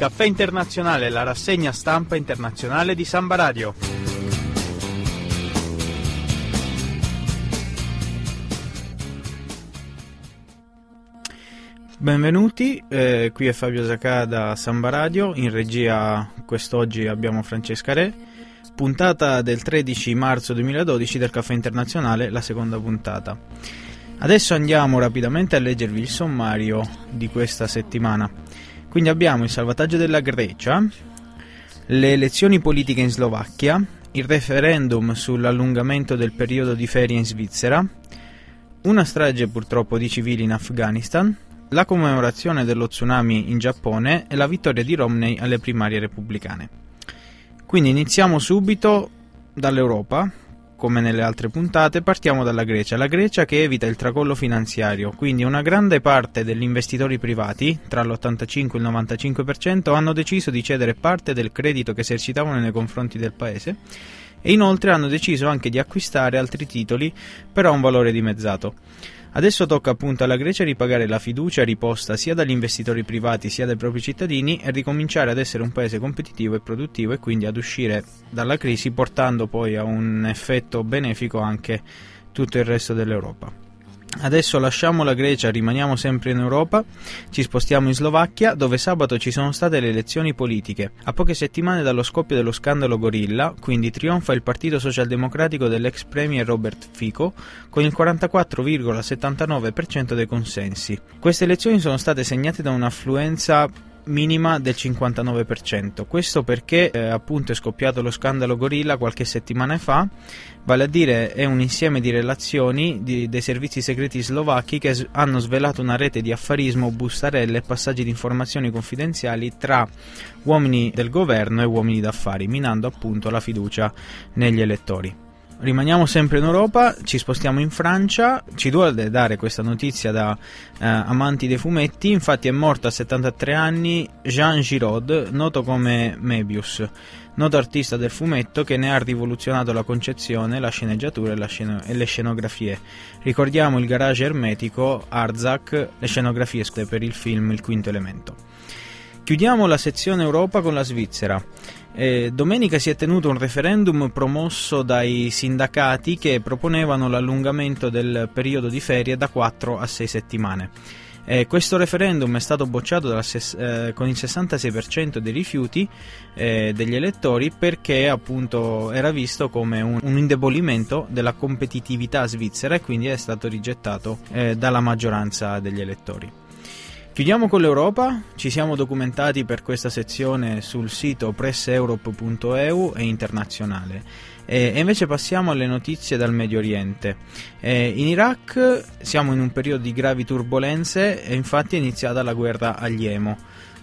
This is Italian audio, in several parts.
Caffè Internazionale, la rassegna stampa internazionale di Samba Radio. Benvenuti, eh, qui è Fabio Zacà da Samba Radio, in regia quest'oggi abbiamo Francesca Re, puntata del 13 marzo 2012 del Caffè Internazionale, la seconda puntata. Adesso andiamo rapidamente a leggervi il sommario di questa settimana. Quindi abbiamo il salvataggio della Grecia, le elezioni politiche in Slovacchia, il referendum sull'allungamento del periodo di ferie in Svizzera, una strage purtroppo di civili in Afghanistan, la commemorazione dello tsunami in Giappone e la vittoria di Romney alle primarie repubblicane. Quindi iniziamo subito dall'Europa, come nelle altre puntate, partiamo dalla Grecia. La Grecia che evita il tracollo finanziario, quindi una grande parte degli investitori privati, tra l'85 e il 95%, hanno deciso di cedere parte del credito che esercitavano nei confronti del paese e inoltre hanno deciso anche di acquistare altri titoli però a un valore dimezzato. Adesso tocca appunto alla Grecia ripagare la fiducia riposta sia dagli investitori privati sia dai propri cittadini e ricominciare ad essere un paese competitivo e produttivo e quindi ad uscire dalla crisi portando poi a un effetto benefico anche tutto il resto dell'Europa. Adesso lasciamo la Grecia, rimaniamo sempre in Europa, ci spostiamo in Slovacchia dove sabato ci sono state le elezioni politiche. A poche settimane dallo scoppio dello scandalo Gorilla, quindi trionfa il partito socialdemocratico dell'ex premier Robert Fico con il 44,79% dei consensi. Queste elezioni sono state segnate da un'affluenza minima del 59%. Questo perché eh, appunto è scoppiato lo scandalo Gorilla qualche settimana fa, vale a dire è un insieme di relazioni di, dei servizi segreti slovacchi che s- hanno svelato una rete di affarismo, bustarelle e passaggi di informazioni confidenziali tra uomini del governo e uomini d'affari, minando appunto la fiducia negli elettori. Rimaniamo sempre in Europa, ci spostiamo in Francia, ci duole dare questa notizia da eh, amanti dei fumetti, infatti è morto a 73 anni Jean Giraud, noto come Mebius, noto artista del fumetto che ne ha rivoluzionato la concezione, la sceneggiatura e, la sceno- e le scenografie. Ricordiamo il garage ermetico, Arzak, le scenografie per il film Il quinto elemento. Chiudiamo la sezione Europa con la Svizzera. Eh, domenica si è tenuto un referendum promosso dai sindacati che proponevano l'allungamento del periodo di ferie da 4 a 6 settimane. Eh, questo referendum è stato bocciato ses- eh, con il 66% dei rifiuti eh, degli elettori perché appunto era visto come un, un, indebolimento della competitività svizzera e quindi è stato rigettato eh, dalla maggioranza degli elettori. Chiudiamo con l'Europa, ci siamo documentati per questa sezione sul sito presseurope.eu e internazionale e invece passiamo alle notizie dal Medio Oriente. in Iraq siamo in un periodo di gravi turbulenze e infatti è iniziata la guerra agli Emo.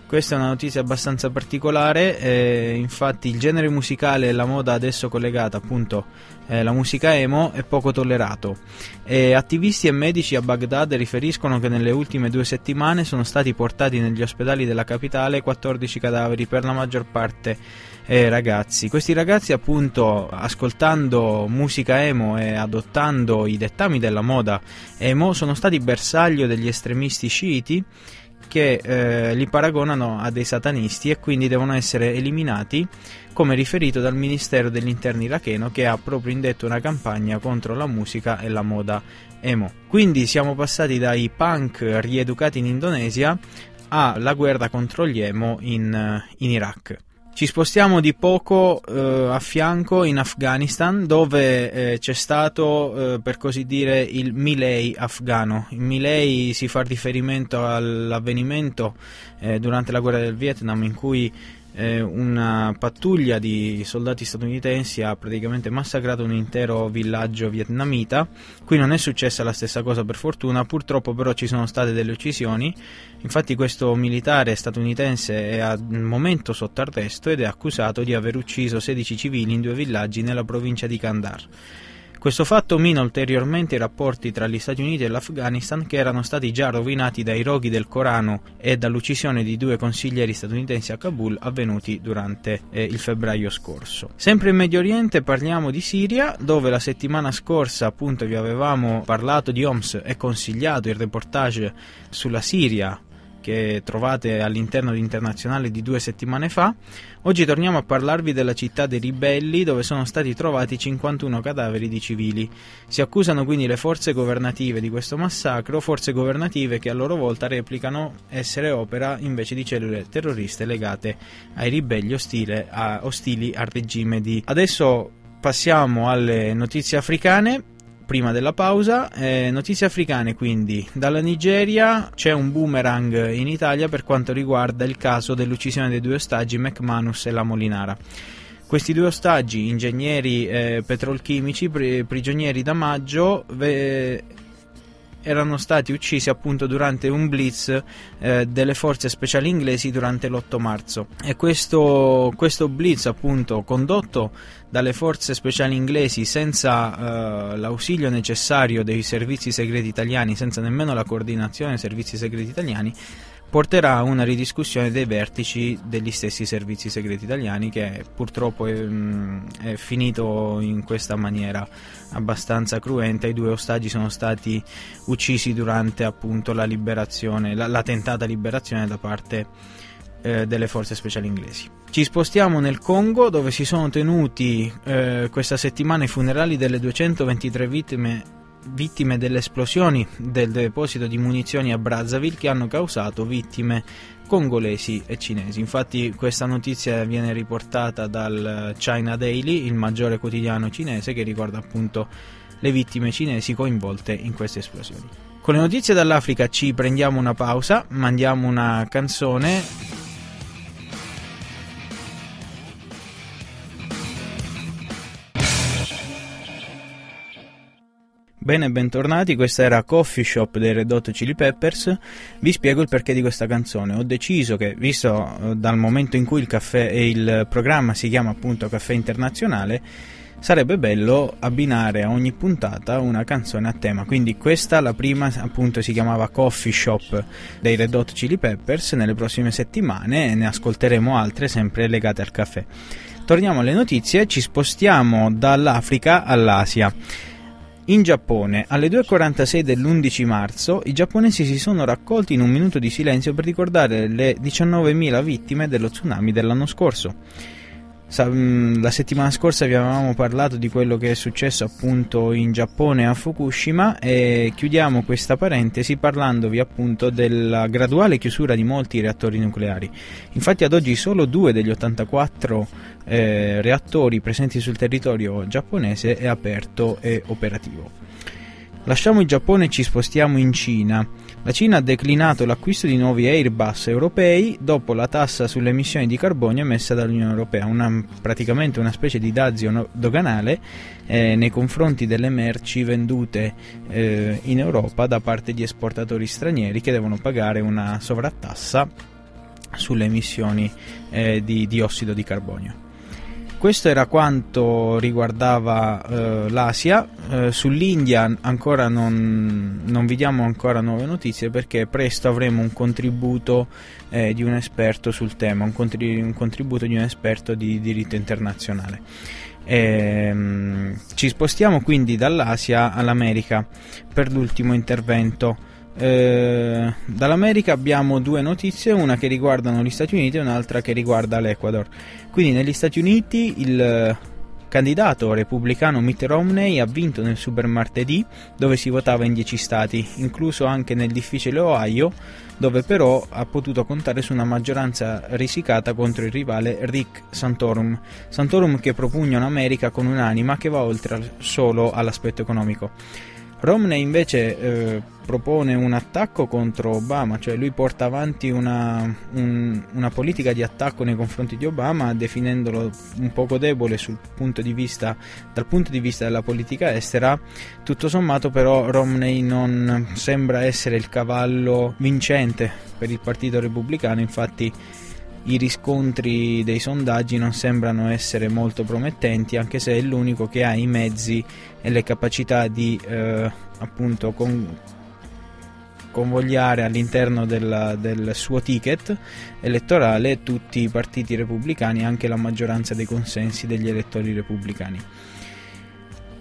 Questa è una notizia abbastanza particolare, eh, infatti il genere musicale e la moda adesso collegata appunto eh, la musica emo è poco tollerato. E attivisti e medici a Baghdad riferiscono che nelle ultime due settimane sono stati portati negli ospedali della capitale 14 cadaveri, per la maggior parte eh, ragazzi. Questi ragazzi appunto ascoltando musica emo e adottando i dettami della moda emo sono stati bersaglio degli estremisti sciiti che eh, li paragonano a dei satanisti e quindi devono essere eliminati, come riferito dal Ministero degli Interni iracheno che ha proprio indetto una campagna contro la musica e la moda emo. Quindi siamo passati dai punk rieducati in Indonesia alla guerra contro gli emo in, in Iraq. Ci spostiamo di poco eh, a fianco in Afghanistan dove eh, c'è stato eh, per così dire il Milei afghano. Il Milei si fa riferimento all'avvenimento eh, durante la guerra del Vietnam in cui eh, una pattuglia di soldati statunitensi ha praticamente massacrato un intero villaggio vietnamita. Qui non è successa la stessa cosa per fortuna, purtroppo però ci sono state delle uccisioni. Infatti questo militare statunitense è al momento sotto arresto ed è accusato di aver ucciso 16 civili in due villaggi nella provincia di Kandahar. Questo fatto mina ulteriormente i rapporti tra gli Stati Uniti e l'Afghanistan che erano stati già rovinati dai roghi del Corano e dall'uccisione di due consiglieri statunitensi a Kabul avvenuti durante eh, il febbraio scorso. Sempre in Medio Oriente parliamo di Siria dove la settimana scorsa appunto vi avevamo parlato di Homs e consigliato il reportage sulla Siria che trovate all'interno di Internazionale di due settimane fa. Oggi torniamo a parlarvi della città dei ribelli dove sono stati trovati 51 cadaveri di civili. Si accusano quindi le forze governative di questo massacro, forze governative che a loro volta replicano essere opera invece di cellule terroriste legate ai ribelli ostile, a, ostili al regime di... Adesso passiamo alle notizie africane prima della pausa. Eh, notizie africane quindi. Dalla Nigeria c'è un boomerang in Italia per quanto riguarda il caso dell'uccisione dei due ostaggi McManus e la Molinara. Questi due ostaggi, ingegneri eh, petrolchimici, pri- prigionieri da maggio, ve- erano stati uccisi appunto durante un blitz eh, delle forze speciali inglesi durante l'8 marzo. E questo, questo blitz appunto condotto dalle forze speciali inglesi senza eh, l'ausilio necessario dei servizi segreti italiani senza nemmeno la coordinazione dei servizi segreti italiani porterà a una ridiscussione dei vertici degli stessi servizi segreti italiani che purtroppo è, mm, è, finito in questa maniera abbastanza cruenta. I due ostaggi sono stati uccisi durante appunto la liberazione, la, la tentata liberazione da parte eh, delle forze speciali inglesi. Ci spostiamo nel Congo dove si sono tenuti eh, questa settimana i funerali delle 223 vittime vittime delle esplosioni del deposito di munizioni a Brazzaville che hanno causato vittime congolesi e cinesi. Infatti questa notizia viene riportata dal China Daily, il maggiore quotidiano cinese che riguarda appunto le vittime cinesi coinvolte in queste esplosioni. Con le notizie dall'Africa ci prendiamo una pausa, mandiamo una canzone Bene, bentornati, questa era Coffee Shop dei Red Hot Chili Peppers. Vi spiego il perché di questa canzone. Ho deciso che, visto eh, dal momento in cui il, caffè, il programma si chiama appunto Caffè Internazionale, sarebbe bello abbinare a ogni puntata una canzone a tema. Quindi questa, la prima, appunto si chiamava Coffee Shop dei Red Hot Chili Peppers. Nelle prossime settimane ne ascolteremo altre sempre legate al caffè. Torniamo alle notizie, ci spostiamo dall'Africa all'Asia. In Giappone, alle 2.46 dell'11 marzo, i giapponesi si sono raccolti in un minuto di silenzio per ricordare le 19.000 vittime dello tsunami dell'anno scorso. Mm, la settimana scorsa vi avevamo parlato di quello che è successo appunto in Giappone a Fukushima e chiudiamo questa parentesi parlandovi appunto della graduale chiusura di molti reattori nucleari. Infatti ad oggi solo due degli 84 eh, reattori presenti sul territorio giapponese è aperto e operativo. Lasciamo il Giappone e ci spostiamo in Cina. La Cina ha declinato l'acquisto di nuovi Airbus europei dopo la tassa sulle emissioni di carbonio emessa dall'Unione Europea, una, praticamente una specie di dazio doganale eh, nei confronti delle merci vendute eh, in Europa da parte di esportatori stranieri che devono pagare una sovrattassa sulle emissioni eh, di diossido di carbonio. Questo era quanto riguardava eh, l'Asia, eh, sull'India ancora non, non, vi diamo ancora nuove notizie perché presto avremo un contributo eh, di un esperto sul tema, un, contributo, un contributo di un esperto di diritto internazionale. Ehm, ci spostiamo quindi dall'Asia all'America per l'ultimo intervento. Eh, dall'America abbiamo due notizie, una che riguardano gli Stati Uniti e un'altra che riguarda l'Ecuador. Quindi negli Stati Uniti il candidato repubblicano Mitt Romney ha vinto nel super martedì dove si votava in 10 stati, incluso anche nel difficile Ohio, dove però ha potuto contare su una maggioranza risicata contro il rivale Rick Santorum. Santorum che propugna un'America con un'anima che va oltre solo all'aspetto economico. Romney invece eh, propone un attacco contro Obama, cioè lui porta avanti una, un, una, politica di attacco nei confronti di Obama definendolo un poco debole punto vista, dal punto di vista della politica estera, tutto sommato però Romney non sembra essere il cavallo vincente per il Partito Repubblicano, infatti i riscontri dei sondaggi non sembrano essere molto promettenti, anche se è l'unico che ha i mezzi e le capacità di eh, appunto con, convogliare all'interno della, del suo ticket elettorale tutti i partiti repubblicani anche la maggioranza dei consensi degli elettori repubblicani.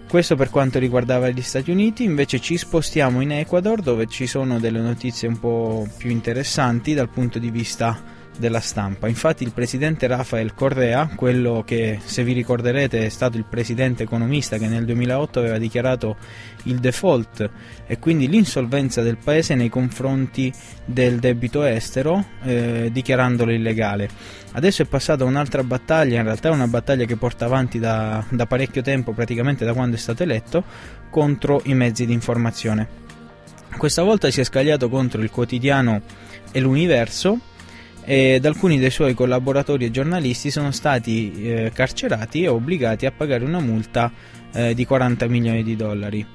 Questo per quanto riguardava gli Stati Uniti, invece ci spostiamo in Ecuador dove ci sono delle notizie un po' più interessanti dal punto di vista della stampa. Infatti il presidente Rafael Correa, quello che se vi ricorderete è stato il presidente economista che nel 2008 aveva dichiarato il default e quindi l'insolvenza del paese nei confronti del debito estero, eh, dichiarandolo illegale. Adesso è passata un'altra battaglia, in realtà è una battaglia che porta avanti da, da parecchio tempo, praticamente da quando è stato eletto, contro i mezzi di informazione. Questa volta si è scagliato contro il quotidiano e l'universo ed alcuni dei suoi collaboratori e giornalisti sono stati eh, carcerati e obbligati a pagare una multa eh, di 40 milioni di dollari.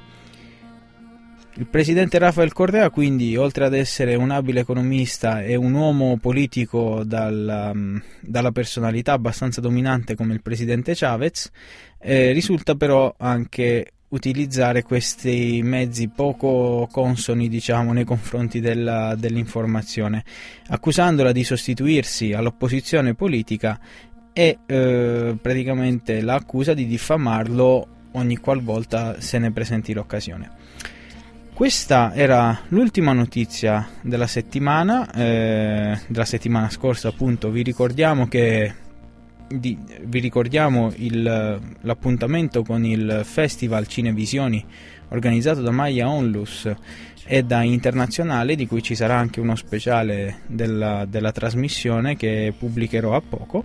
Il presidente Rafael Correa, quindi, oltre ad essere un abile economista e un uomo politico dalla, mm, dalla personalità abbastanza dominante come il presidente Chavez, eh, risulta però anche utilizzare questi mezzi poco consoni diciamo nei confronti della, dell'informazione accusandola di sostituirsi all'opposizione politica e eh, praticamente l'accusa di diffamarlo ogni qualvolta se ne presenti l'occasione. Questa era l'ultima notizia della settimana eh, della settimana scorsa appunto. Vi ricordiamo che di, vi ricordiamo il, l'appuntamento con il Festival Cinevisioni organizzato da Maya Onlus e da Internazionale, di cui ci sarà anche uno speciale della, della trasmissione che pubblicherò a poco.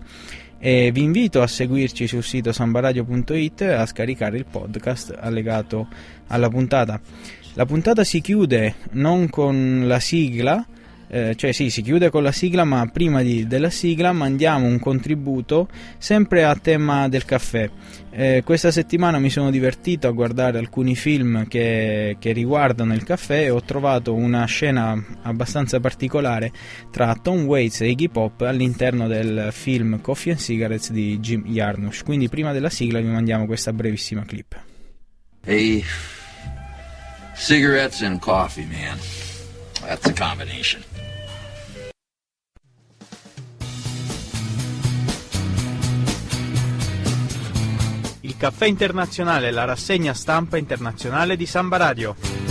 E vi invito a seguirci sul sito sambaradio.it e a scaricare il podcast allegato alla puntata. La puntata si chiude non con la sigla, eh, cioè sì, si chiude con la sigla, ma prima di, della sigla mandiamo un contributo sempre a tema del caffè. Eh, questa settimana mi sono divertito a guardare alcuni film che, che, riguardano il caffè e ho trovato una scena abbastanza particolare tra Tom Waits e Iggy Pop all'interno del film Coffee and Cigarettes di Jim Jarmusch. Quindi prima della sigla vi mandiamo questa brevissima clip. Hey, cigarettes and coffee, man. That's a combination. Il caffè internazionale, la rassegna stampa internazionale di Samba Radio.